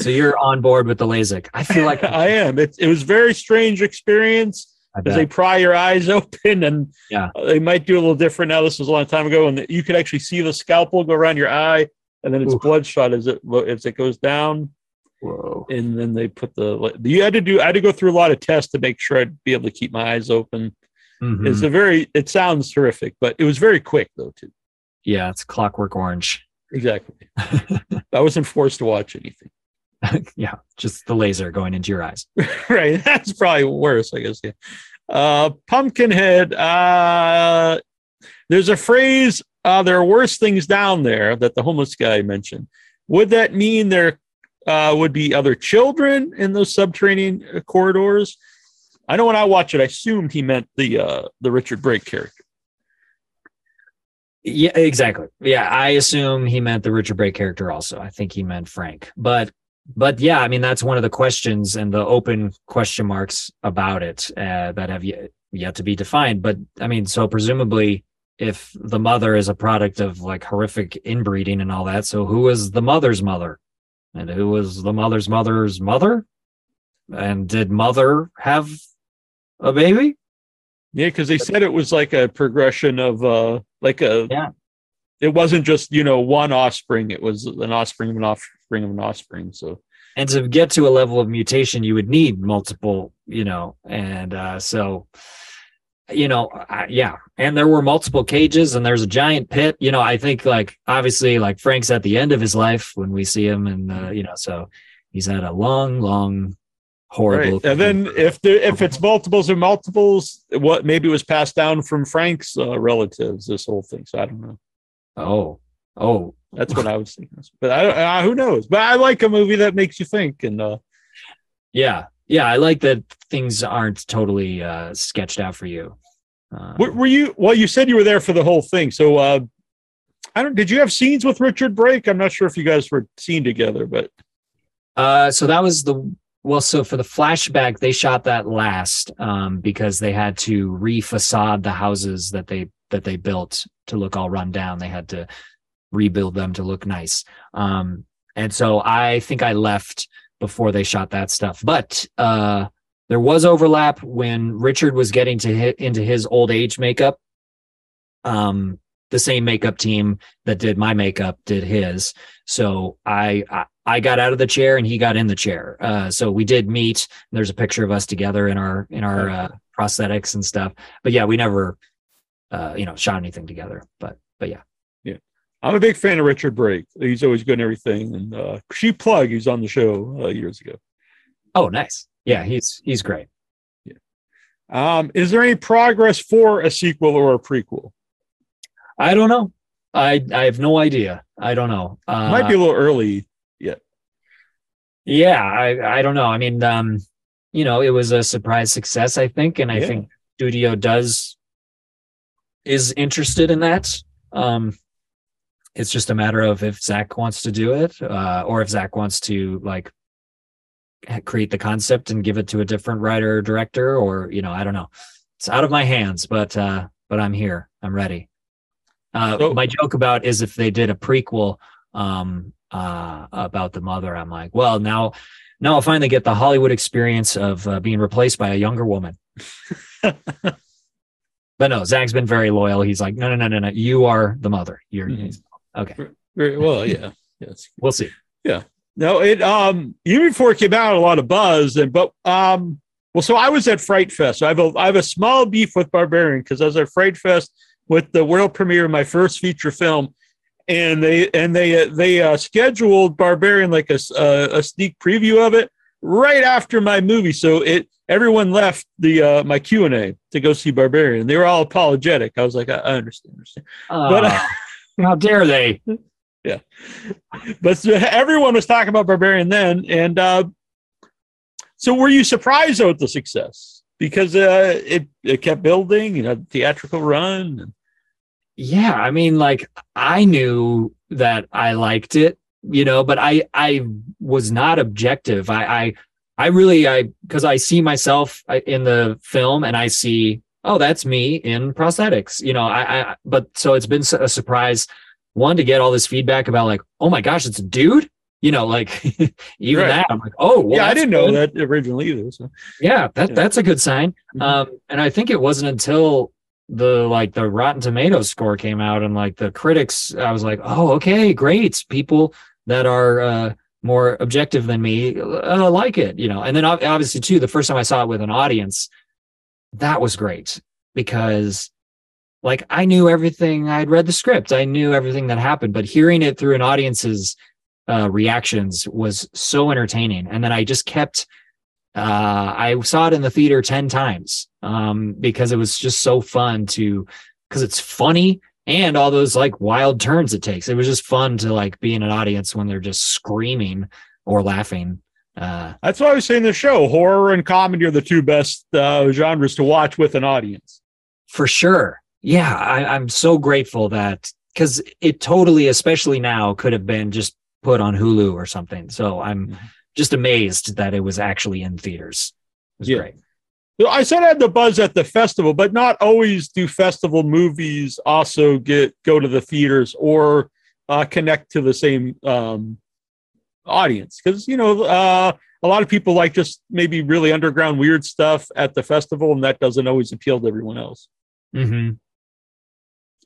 So you're on board with the LASIK. I feel like <laughs> I am. It, it was very strange experience as they pry your eyes <laughs> open, and yeah, they might do a little different now. This was a long time ago, and you could actually see the scalpel go around your eye, and then it's Oof. bloodshot as it as it goes down. Whoa. And then they put the you had to do I had to go through a lot of tests to make sure I'd be able to keep my eyes open. Mm-hmm. It's a very it sounds terrific, but it was very quick though too. Yeah, it's clockwork orange. Exactly. <laughs> I wasn't forced to watch anything. <laughs> yeah, just the laser going into your eyes. <laughs> right. That's probably worse, I guess. Yeah. Uh Pumpkinhead. Uh there's a phrase, uh, there are worse things down there that the homeless guy mentioned. Would that mean there uh, would be other children in those subterranean corridors. I know when I watched it, I assumed he meant the uh, the Richard Brake character. Yeah, exactly. Yeah, I assume he meant the Richard Brake character also. I think he meant Frank. But but yeah, I mean that's one of the questions and the open question marks about it uh, that have yet, yet to be defined. But I mean, so presumably if the mother is a product of like horrific inbreeding and all that, so who is the mother's mother? And who was the mother's mother's mother? And did mother have a baby? Yeah, because they said it was like a progression of uh like a yeah. It wasn't just you know one offspring; it was an offspring of an offspring of an offspring. So, and to get to a level of mutation, you would need multiple, you know, and uh, so you know, I, yeah. And there were multiple cages and there's a giant pit. You know, I think like obviously like Frank's at the end of his life when we see him and uh, you know, so he's had a long, long horrible. Right. And then if there if it's multiples or multiples, what maybe was passed down from Frank's uh, relatives, this whole thing. So I don't know. Oh. Oh. That's what I was thinking. But I, uh, who knows? But I like a movie that makes you think and uh yeah yeah, I like that things aren't totally uh, sketched out for you. Uh, were, were, you? Well, you said you were there for the whole thing. So, uh, I don't. Did you have scenes with Richard Brake? I'm not sure if you guys were seen together, but. Uh, so that was the well. So for the flashback, they shot that last um, because they had to refacade the houses that they that they built to look all run down. They had to rebuild them to look nice. Um, and so I think I left before they shot that stuff. But uh, there was overlap when Richard was getting to hit into his old age makeup. Um, the same makeup team that did my makeup did his. So I, I I got out of the chair and he got in the chair. Uh, so we did meet. There's a picture of us together in our in our uh, prosthetics and stuff. But yeah, we never, uh, you know, shot anything together. But but yeah, yeah. I'm a big fan of Richard Brake. He's always good in everything. And uh, she plug, he's on the show uh, years ago. Oh, nice. Yeah, he's he's great. Yeah. Um, is there any progress for a sequel or a prequel? I don't know. I I have no idea. I don't know. Uh, Might be a little early yet. yeah, I I don't know. I mean, um, you know, it was a surprise success, I think, and I yeah. think studio does is interested in that. Um, it's just a matter of if Zach wants to do it, uh, or if Zach wants to like create the concept and give it to a different writer or director, or you know, I don't know. It's out of my hands, but uh, but I'm here. I'm ready. Uh, so, my joke about is if they did a prequel, um, uh, about the mother. I'm like, well, now, now I'll finally get the Hollywood experience of uh, being replaced by a younger woman. <laughs> but no, Zach's been very loyal. He's like, no, no, no, no, no. You are the mother. You're mm-hmm. Okay. Very well. Yeah. <laughs> Yes. we'll see. Yeah. No, it um even before it came out, a lot of buzz and but um well, so I was at Fright Fest. So I have a I have a small beef with Barbarian because I was at Fright Fest with the world premiere of my first feature film, and they and they uh, they uh, scheduled Barbarian like a uh, a sneak preview of it right after my movie. So it everyone left the uh, my Q and A to go see Barbarian. They were all apologetic. I was like, I, I understand, understand. but uh, <laughs> how dare they? Yeah, but so everyone was talking about Barbarian then, and uh, so were you surprised though at the success because uh, it it kept building, you know, theatrical run. And- yeah i mean like i knew that i liked it you know but i i was not objective i i i really i because i see myself in the film and i see oh that's me in prosthetics you know i i but so it's been a surprise one to get all this feedback about like oh my gosh it's a dude you know like <laughs> even right. that i'm like oh well, yeah i didn't good. know that originally either so yeah that yeah. that's a good sign mm-hmm. um and i think it wasn't until the like the Rotten Tomatoes score came out and like the critics, I was like, oh, okay, great. People that are uh, more objective than me uh, like it, you know. And then obviously too, the first time I saw it with an audience, that was great because like I knew everything. I'd read the script, I knew everything that happened, but hearing it through an audience's uh, reactions was so entertaining. And then I just kept uh, I saw it in the theater 10 times um, because it was just so fun to, because it's funny and all those like wild turns it takes. It was just fun to like be in an audience when they're just screaming or laughing. Uh, That's why I was saying the show horror and comedy are the two best uh, genres to watch with an audience. For sure. Yeah. I, I'm so grateful that because it totally, especially now, could have been just put on Hulu or something. So I'm, mm-hmm just amazed that it was actually in theaters. It was yeah. great. I said I had the buzz at the festival, but not always do festival movies also get go to the theaters or uh, connect to the same um, audience because you know uh, a lot of people like just maybe really underground weird stuff at the festival, and that doesn't always appeal to everyone else. Mm-hmm.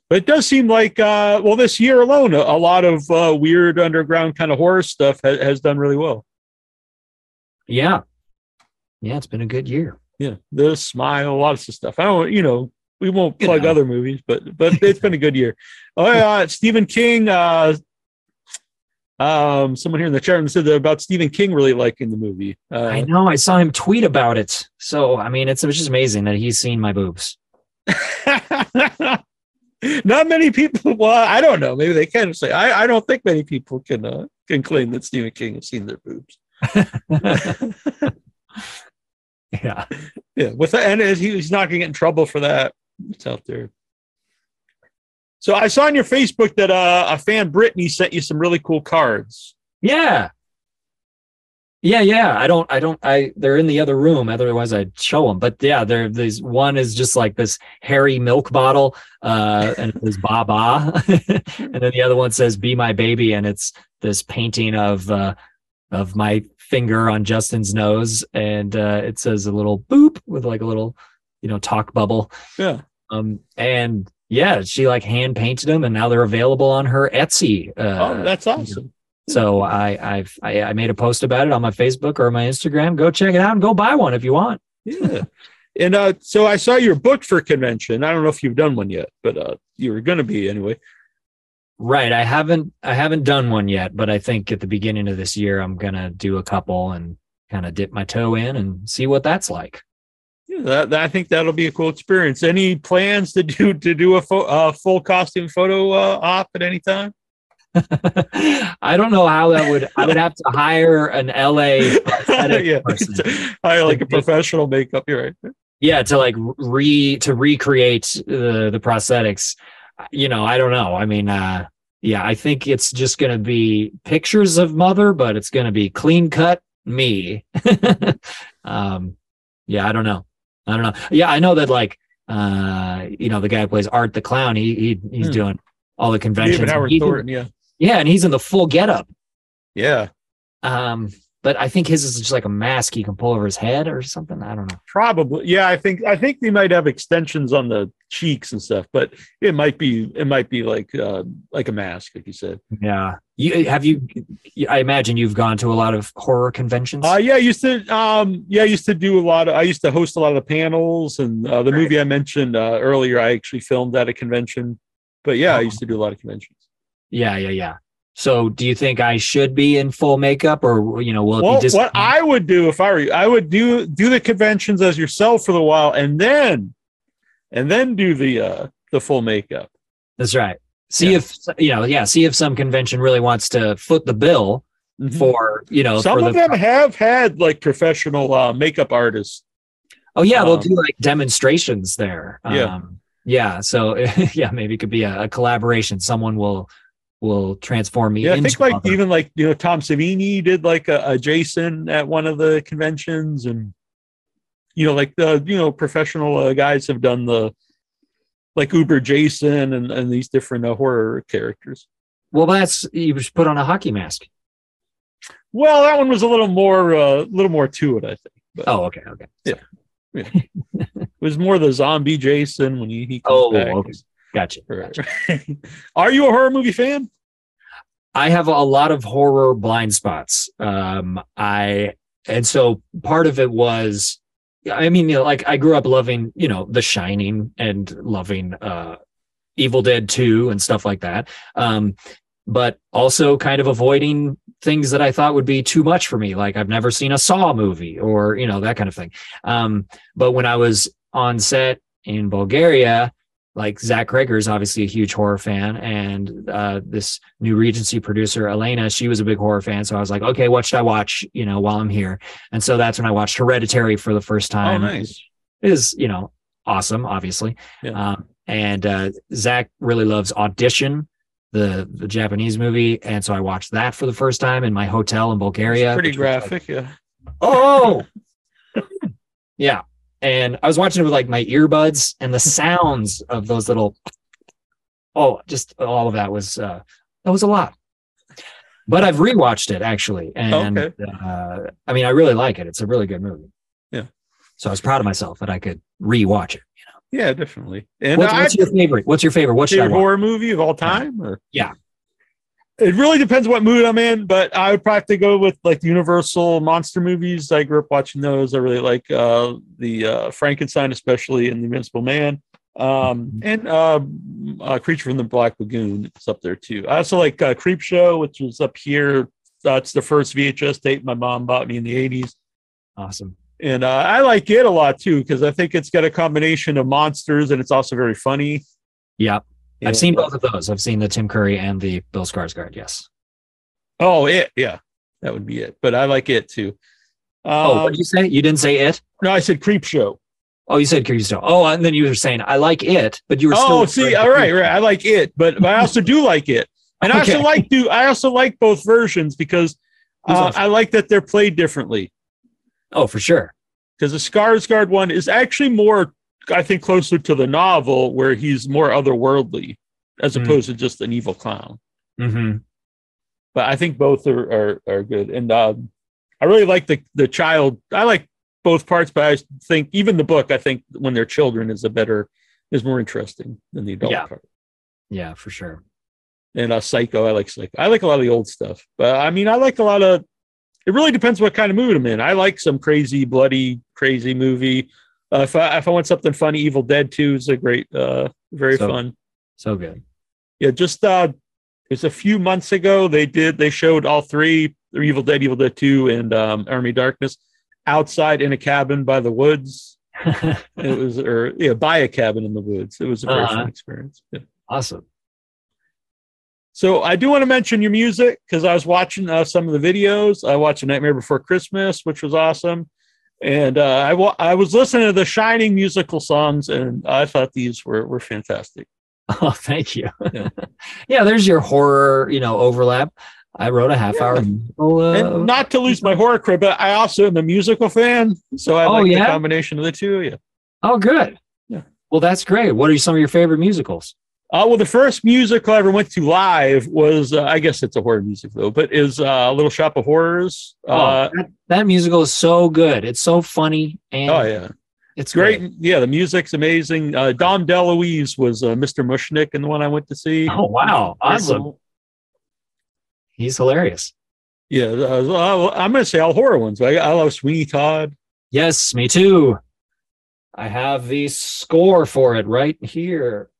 But it does seem like uh, well, this year alone, a, a lot of uh, weird underground kind of horror stuff ha- has done really well. Yeah. Yeah, it's been a good year. Yeah. The smile, lots of stuff. I don't, you know, we won't plug you know. other movies, but but <laughs> it's been a good year. Oh yeah, Stephen King. Uh, um, someone here in the chat said about Stephen King really liking the movie. Uh, I know. I saw him tweet about it. So I mean, it's, it's just amazing that he's seen my boobs. <laughs> Not many people. Well, I don't know. Maybe they can say. I, I don't think many people can uh, can claim that Stephen King has seen their boobs. <laughs> <laughs> yeah, yeah. With the, and he's not going to get in trouble for that. It's out there. So I saw on your Facebook that uh, a fan Brittany sent you some really cool cards. Yeah. Yeah, yeah. I don't, I don't, I, they're in the other room. Otherwise I'd show them. But yeah, there, there's one is just like this hairy milk bottle, uh, and it says Baba. <laughs> and then the other one says Be My Baby. And it's this painting of, uh, of my finger on Justin's nose. And, uh, it says a little boop with like a little, you know, talk bubble. Yeah. Um, and yeah, she like hand painted them and now they're available on her Etsy. Uh, oh, that's awesome. so I, I've I, I made a post about it on my Facebook or my Instagram. Go check it out and go buy one if you want. Yeah. and uh, so I saw your book for convention. I don't know if you've done one yet, but uh, you were going to be anyway. Right. I haven't I haven't done one yet, but I think at the beginning of this year I'm gonna do a couple and kind of dip my toe in and see what that's like. That, I think that'll be a cool experience. Any plans to do to do a fo- uh, full costume photo uh, op at any time? <laughs> I don't know how that would I would have to hire an LA <laughs> yeah, person. <laughs> I like a professional makeup. You're right. yeah to like re to recreate the the prosthetics you know i don't know i mean uh yeah i think it's just going to be pictures of mother but it's going to be clean cut me um yeah i don't know i don't know yeah i know that like uh you know the guy who plays art the clown he, he he's Hmm. doing all the conventions David Howard He's in- Thornton. Yeah. yeah and he's in the full getup Yeah. um but i think his is just like a mask he can pull over his head or something i don't know Probably. Yeah. I think I think they might have extensions on the cheeks and stuff, but it might be it might be like uh, like a mask, like you said. Yeah. You have you I imagine you've gone to a lot of horror conventions. Uh, yeah, I used to. Um, yeah, I used to do a lot of. I used to host a lot of the panels, and uh, the movie I mentioned uh, earlier, I actually filmed at a convention. But yeah, I Oh. used to do a lot of conventions. yeah, yeah, yeah. So do you think I should be in full makeup or you know, will it Well, be just what I would do if I were you, I would do do the conventions as yourself for the while, and then, and then do the uh the full makeup. That's right. See Yeah. if you know, yeah, see if some convention really wants to foot the bill Mhm. for, you know, Some of the, them have had like professional uh, makeup artists. Oh yeah, they'll um, do like demonstrations there. Yeah. Um yeah, so <laughs> yeah, maybe it could be a, a collaboration. Someone will will transform me Yeah, I think like other- even like you know Tom Savini did like a, a Jason at one of the conventions, and you know like the you know professional uh, guys have done the like Uber Jason and and these different uh, horror characters. Well, that's you just put on a hockey mask. Well, that one was a little more a little more to it, I think. But Oh, okay, okay. Yeah it was more the zombie Jason when he, he comes Oh, back. okay. Gotcha. <laughs> Are you a horror movie fan? I have a lot of horror blind spots. Um, I and so part of it was, I mean, you know, like I grew up loving, you know, The Shining and loving uh, Evil Dead Two and stuff like that. Um, but also kind of avoiding things that I thought would be too much for me. Like I've never seen a Saw movie or you know that kind of thing. Um, but when I was on set in Bulgaria, like Zach Cregger is obviously a huge horror fan, and uh, this new Regency producer Elena, she was a big horror fan. So I was like, okay, what should I watch? You know, while I'm here, and so that's when I watched Hereditary for the first time. Oh, time. nice. It is you know awesome, obviously. Yeah. Um, and uh, Zach really loves Audition, the the Japanese movie, and so I watched that for the first time in my hotel in Bulgaria. It's pretty was like, graphic, yeah. oh <laughs> yeah and i was watching it with like my earbuds and the sounds of those little oh just all of that was uh that was a lot but i've rewatched it actually and Okay. uh i mean i really like it it's a really good movie Yeah. so i was proud of myself that i could rewatch it Yeah, definitely. And what's, I, what's your favorite what's your favorite what should I favorite watch? horror movie of all time? Or Yeah. It really depends what mood I'm in, but I would probably go with like the Universal monster movies. I grew up watching those. I really like uh, the uh, Frankenstein, especially, and the Invincible Man, um, Mhm. and uh, uh, Creature from the Black Lagoon. It's up there too. I also like uh, Creep Show, which was up here. That's the first VHS tape my mom bought me in the '80s. awesome And uh, I like it a lot too because I think it's got a combination of monsters and it's also very funny. Yeah i've seen both of those i've seen the tim curry and the bill skarsgård yes Oh, it, yeah, that would be it. But I like it too. oh Um, what did you say you didn't say it no, I said Creep Show. Oh, you said Creep Show. Oh, and then you were saying I like it, but you were Oh, see, all right, right. I like it, but, but I also do like it, and I also like do. I also like both versions because Uh, I like that they're played differently oh, for sure. because the Skarsgård one is actually more, I think, closer to the novel where he's more otherworldly as Hmm. opposed to just an evil clown. hmm But I think both are are, are good, and um, I really like the the child. I like both parts, but I think even the book, I think when they're children is a better is more interesting than the adult Yeah. part. Yeah, for sure. and uh, Psycho. I like Psycho. I like a lot of the old stuff, but I mean, I like a lot of. It really depends what kind of mood I'm in. I like some crazy, bloody, crazy movie. Uh, if I if I want something funny, Evil Dead Two is a great, uh, very So- fun. So good. Yeah, just uh, it's a few months ago they did they showed all three the Evil Dead, Evil Dead Two, and um, Army Darkness outside in a cabin by the woods. <laughs> It was or yeah, by a cabin in the woods. It was a very Uh-huh. fun experience. Yeah. awesome. So I do want to mention your music because I was watching uh, some of the videos. I watched A Nightmare Before Christmas, which was awesome, and uh, I I was listening to the Shining musical songs, and I thought these were were fantastic. <laughs> Oh, thank you. Yeah. <laughs> Yeah, there's your horror, you know, overlap. I wrote a half hour. Musical, uh, not to lose my horror cred, but I also am a musical fan, so I Oh, like the combination of the two. Yeah. oh, good. Yeah. Well, that's great. What are some of your favorite musicals? Uh, well, the first musical I ever went to live was, uh, I guess it's a horror music though, but is uh, Little Shop of Horrors. Uh, oh, that, that musical is so good. It's so funny and oh yeah. it's great. great. Yeah, the music's amazing. Uh, Dom DeLuise was uh, Mr. Mushnick in the one I went to see. Oh wow, awesome. He's hilarious. Yeah, uh, I'm going to say all horror ones. I, I love Sweeney Todd. Yes, me too. I have the score for it right here.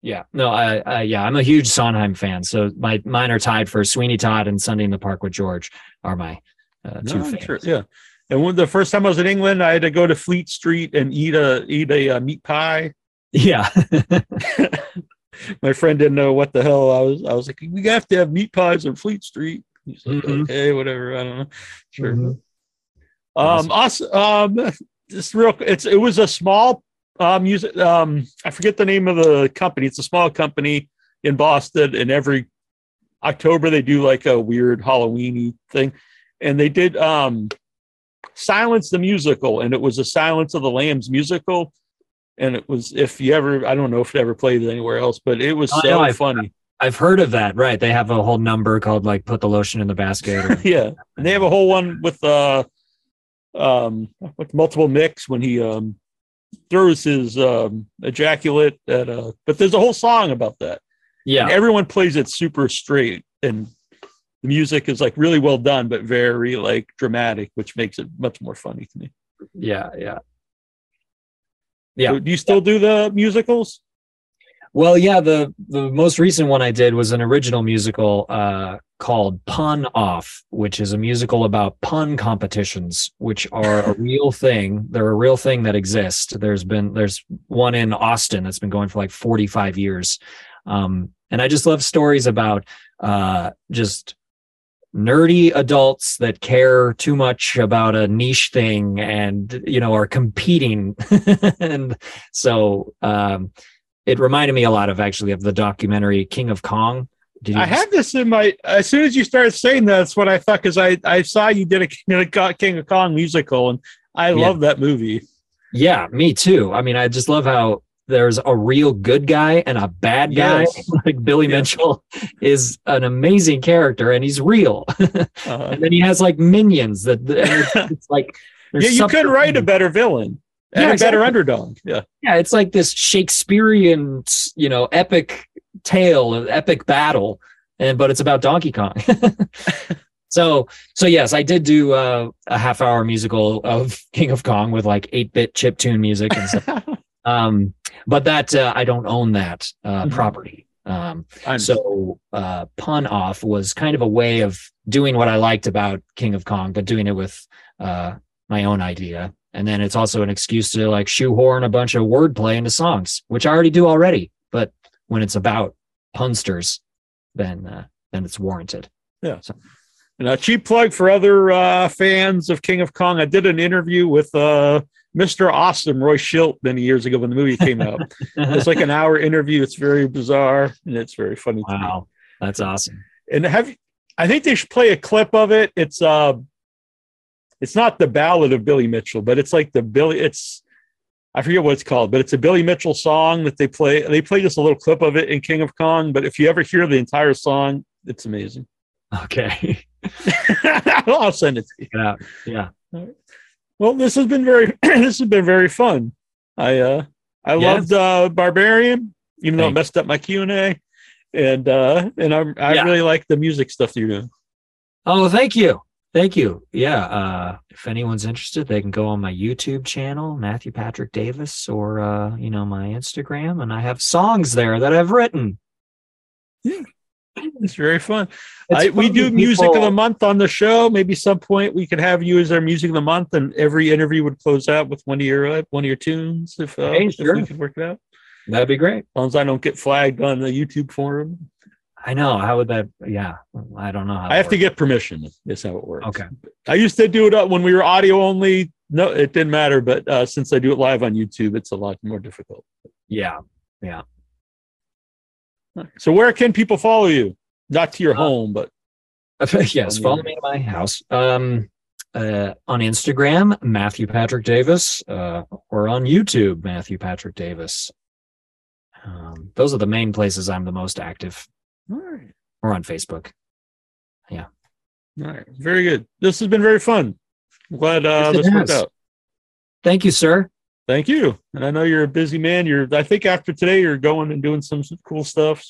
Yeah, no, I, I, yeah, I'm a huge Sondheim fan. So my mine are tied for Sweeney Todd and Sunday in the Park with George are my uh, two No, favorites. sure, Yeah. And when the first time I was in England, I had to go to Fleet Street and eat a eat a uh, meat pie. <laughs> Yeah, <laughs> My friend didn't know what the hell I was. I was like, we have to have meat pies on Fleet Street. He's like, Mhm. okay, whatever. I don't know. Sure. Mhm. Um, also, um, <laughs> just real. It's it was a small uh, music. Um, I forget the name of the company. It's a small company in Boston, and every October they do like a weird Halloweeny thing, and they did um, Silence the musical, and it was a Silence of the Lambs musical, and it was if you ever I don't know if it ever played it anywhere else, but it was Oh, so no, I've- funny. I've heard of that. Right, they have a whole number called like "Put the lotion in the basket." Or, <laughs> yeah, and they have a whole one with uh, um, with multiple Miggs when he um throws his um ejaculate at uh. But there's a whole song about that. yeah, And everyone plays it super straight, and the music is like really well done, but very like dramatic, which makes it much more funny to me. yeah, yeah. Yeah. So do you still do the musicals? Well, yeah, the the most recent one I did was an original musical uh, called Pun Off, which is a musical about pun competitions, which are a <laughs> real thing. They're a real thing that exist. There's been there's one in Austin that's been going for like 45 years, um, and I just love stories about uh, just nerdy adults that care too much about a niche thing and you know are competing <laughs> and so um it reminded me a lot of actually of the documentary King of Kong. Did you I had this in my. As soon as you started saying that, that's what I thought because I I saw you did a King of King of Kong musical, and I Yeah. love that movie. Yeah, me too. I mean, I just love how there's a real good guy and a bad guy. Yes. <laughs> Like Billy Yeah. Mitchell is an amazing character and he's real. <laughs> Uh, and then he has like minions that it's, <laughs> it's like yeah, you couldn't write a better villain and Yeah, a better underdog. Yeah, Yeah, it's like this Shakespearean, you know, epic tale, of epic battle, and but it's about Donkey Kong. <laughs> so, so yes, I did do uh, a half hour musical of <laughs> King of Kong with like eight bit chip tune music and stuff. <laughs> um, but that uh, I don't own that uh, Mhm. property. Um, so uh, pun off was kind of a way of doing what I liked about King of Kong, but doing it with uh, my own idea. And then it's also an excuse to like shoehorn a bunch of wordplay into songs, which I already do already. But when it's about punsters, then uh, then it's warranted. Yeah. So. And a cheap plug for other uh, fans of King of Kong. I did an interview with uh, Mr. Awesome Roy Shildt many years ago when the movie came out. <laughs> it's like an hour interview. It's very bizarre and it's very funny. Wow, that's awesome. And have you, I think they should play a clip of it. It's uh, it's not the ballad of Billy Mitchell, but it's like the Billy. It's I forget what it's called, but it's a Billy Mitchell song that they play. They play just a little clip of it in King of Kong. But if you ever hear the entire song, it's amazing. Okay. <laughs> I'll send it to you. Yeah. Yeah. Well, this has been very <clears throat> this has been very fun. I uh I Yes. loved uh Barbarian, even though it messed up my Q and A, and uh and I I Yeah. really like the music stuff that you're doing. Oh, thank you. Thank you. Yeah. Uh, if anyone's interested, they can go on my YouTube channel, Matthew Patrick Davis, or, uh, you know, my Instagram. And I have songs there that I've written. Yeah. It's very fun. It's I, we do when music of the month on the show. Maybe some point we could have you as our music of the month, and every interview would close out with one of your uh, one of your tunes. If, uh, Hey, if we could work it out, That'd be great. as long as I don't get flagged on the YouTube forum. I know. How would that? Yeah. I don't know. How I have that to get permission. Is how it works. Okay. I used to do it uh, when we were audio only. No, it didn't matter. But uh, since I do it live on YouTube, it's a lot more difficult. Yeah. Yeah. So where can people follow you? Not to your Uh, home, but <laughs> yes. Follow me at my house. Um, uh, on Instagram, Matthew Patrick Davis, uh, or on YouTube, Matthew Patrick Davis. Um, those are the main places I'm the most active, all right, or on Facebook. Yeah. All right, very good. This has been very fun. I'm glad uh, Yes, this worked has. out. Thank you, sir. Thank you. And I know you're a busy man. You're. I think after today, you're going and doing some, some cool stuff.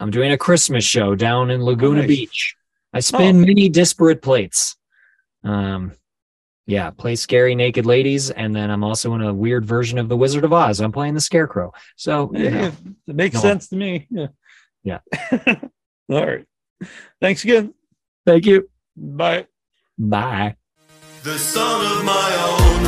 I'm doing a Christmas show down in Laguna Nice. Beach. I spin many disparate plates. Um, yeah, play scary naked ladies, and then I'm also in a weird version of the Wizard of Oz. I'm playing the Scarecrow. So you know, it makes No. sense to me. Yeah. Yeah. <laughs> all right. Thanks again. thank you. Bye. Bye. the son of my own.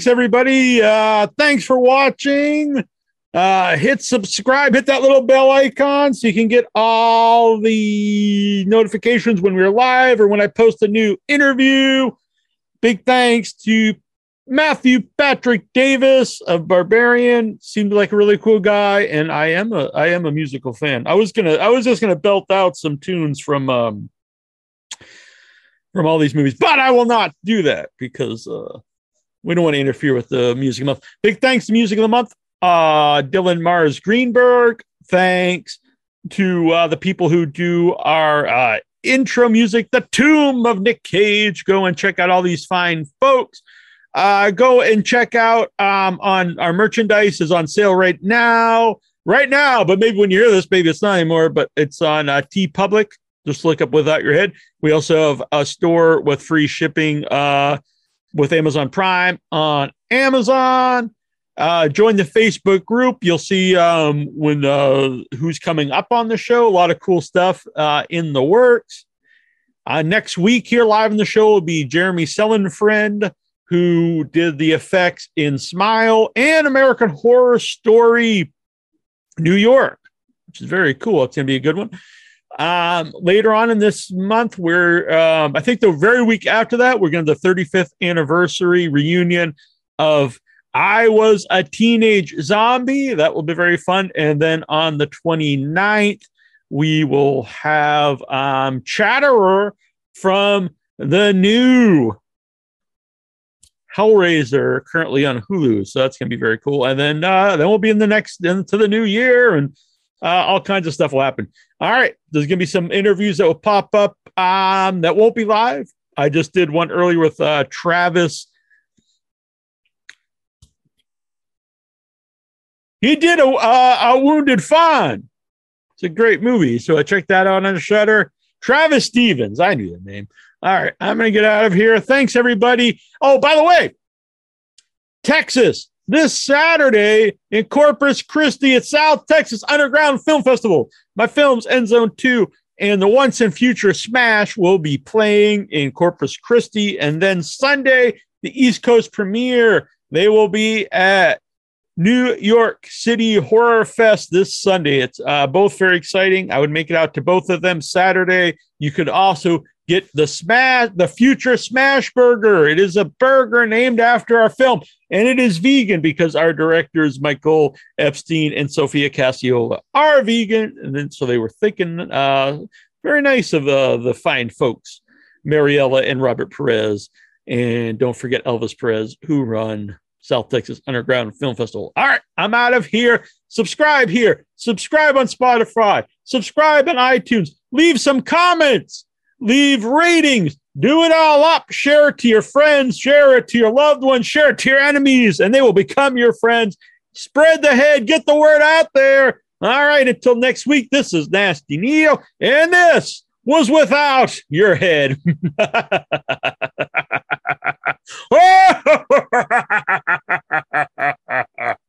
Thanks, everybody. Uh, thanks for watching. Uh, hit subscribe, hit that little bell icon so you can get all the notifications when we're live or when I post a new interview. Big thanks to Matthew Patrick Davis of Barbarian. Seemed like a really cool guy, and I am a I am a musical fan. I was gonna I was just gonna belt out some tunes from um from all these movies, but I will not do that because uh we don't want to interfere with the music of the month. Big thanks to music of the month, uh Dylan Mars Greenberg. Thanks to uh the people who do our uh intro music, The Tomb of Nick Cage. Go and check out all these fine folks uh, go and check out um, on our merchandise is on sale right now right now but maybe when you hear this maybe it's not anymore but it's on uh, TeePublic just look up without your head we also have a store with free shipping uh, with amazon prime on amazon uh, join the facebook group you'll see um, when uh, who's coming up on the show a lot of cool stuff uh, in the works uh, next week here live in the show will be jeremy sellenfriend who did the effects in Smile and American Horror Story New York, which is very cool. It's going to be a good one. Um, later on in this month, we're, um, I think the very week after that, we're going to the 35th anniversary reunion of I Was a Teenage Zombie. That will be very fun. And then on the 29th, we will have um, Chatterer from the new Hellraiser currently on Hulu, so that's gonna be very cool. And then uh, then we'll be in the next into the new year, and uh, all kinds of stuff will happen. All right, there's gonna be some interviews that will pop up um, that won't be live. I just did one earlier with uh, Travis. He did a uh, a Wounded Fawn. It's a great movie, so I checked that out on Shudder. Travis Stevens, I knew the name. All right, I'm going to get out of here. Thanks, everybody. Oh, by the way, Texas, this Saturday in Corpus Christi at South Texas Underground Film Festival. My films, End Zone 2 and the Once and Future Smash, will be playing in Corpus Christi. And then Sunday, the East Coast premiere, they will be at New York City Horror Fest this Sunday. It's uh, both very exciting. I would make it out to both of them Saturday. You could also get the smash the future smash burger it is a burger named after our film and it is vegan because our directors michael epstein and sophia cassiola are vegan and then so they were thinking uh very nice of uh, the fine folks mariella and robert perez and don't forget elvis perez who run south texas underground film festival. All right i'm out of here. Subscribe here. Subscribe on spotify. Subscribe on itunes. Leave some comments. Leave ratings, do it all up, share it to your friends, share it to your loved ones, share it to your enemies, and they will become your friends. Spread the head, get the word out there. All right, until next week, this is Nasty Neal, and this was without your head. <laughs> Oh! <laughs>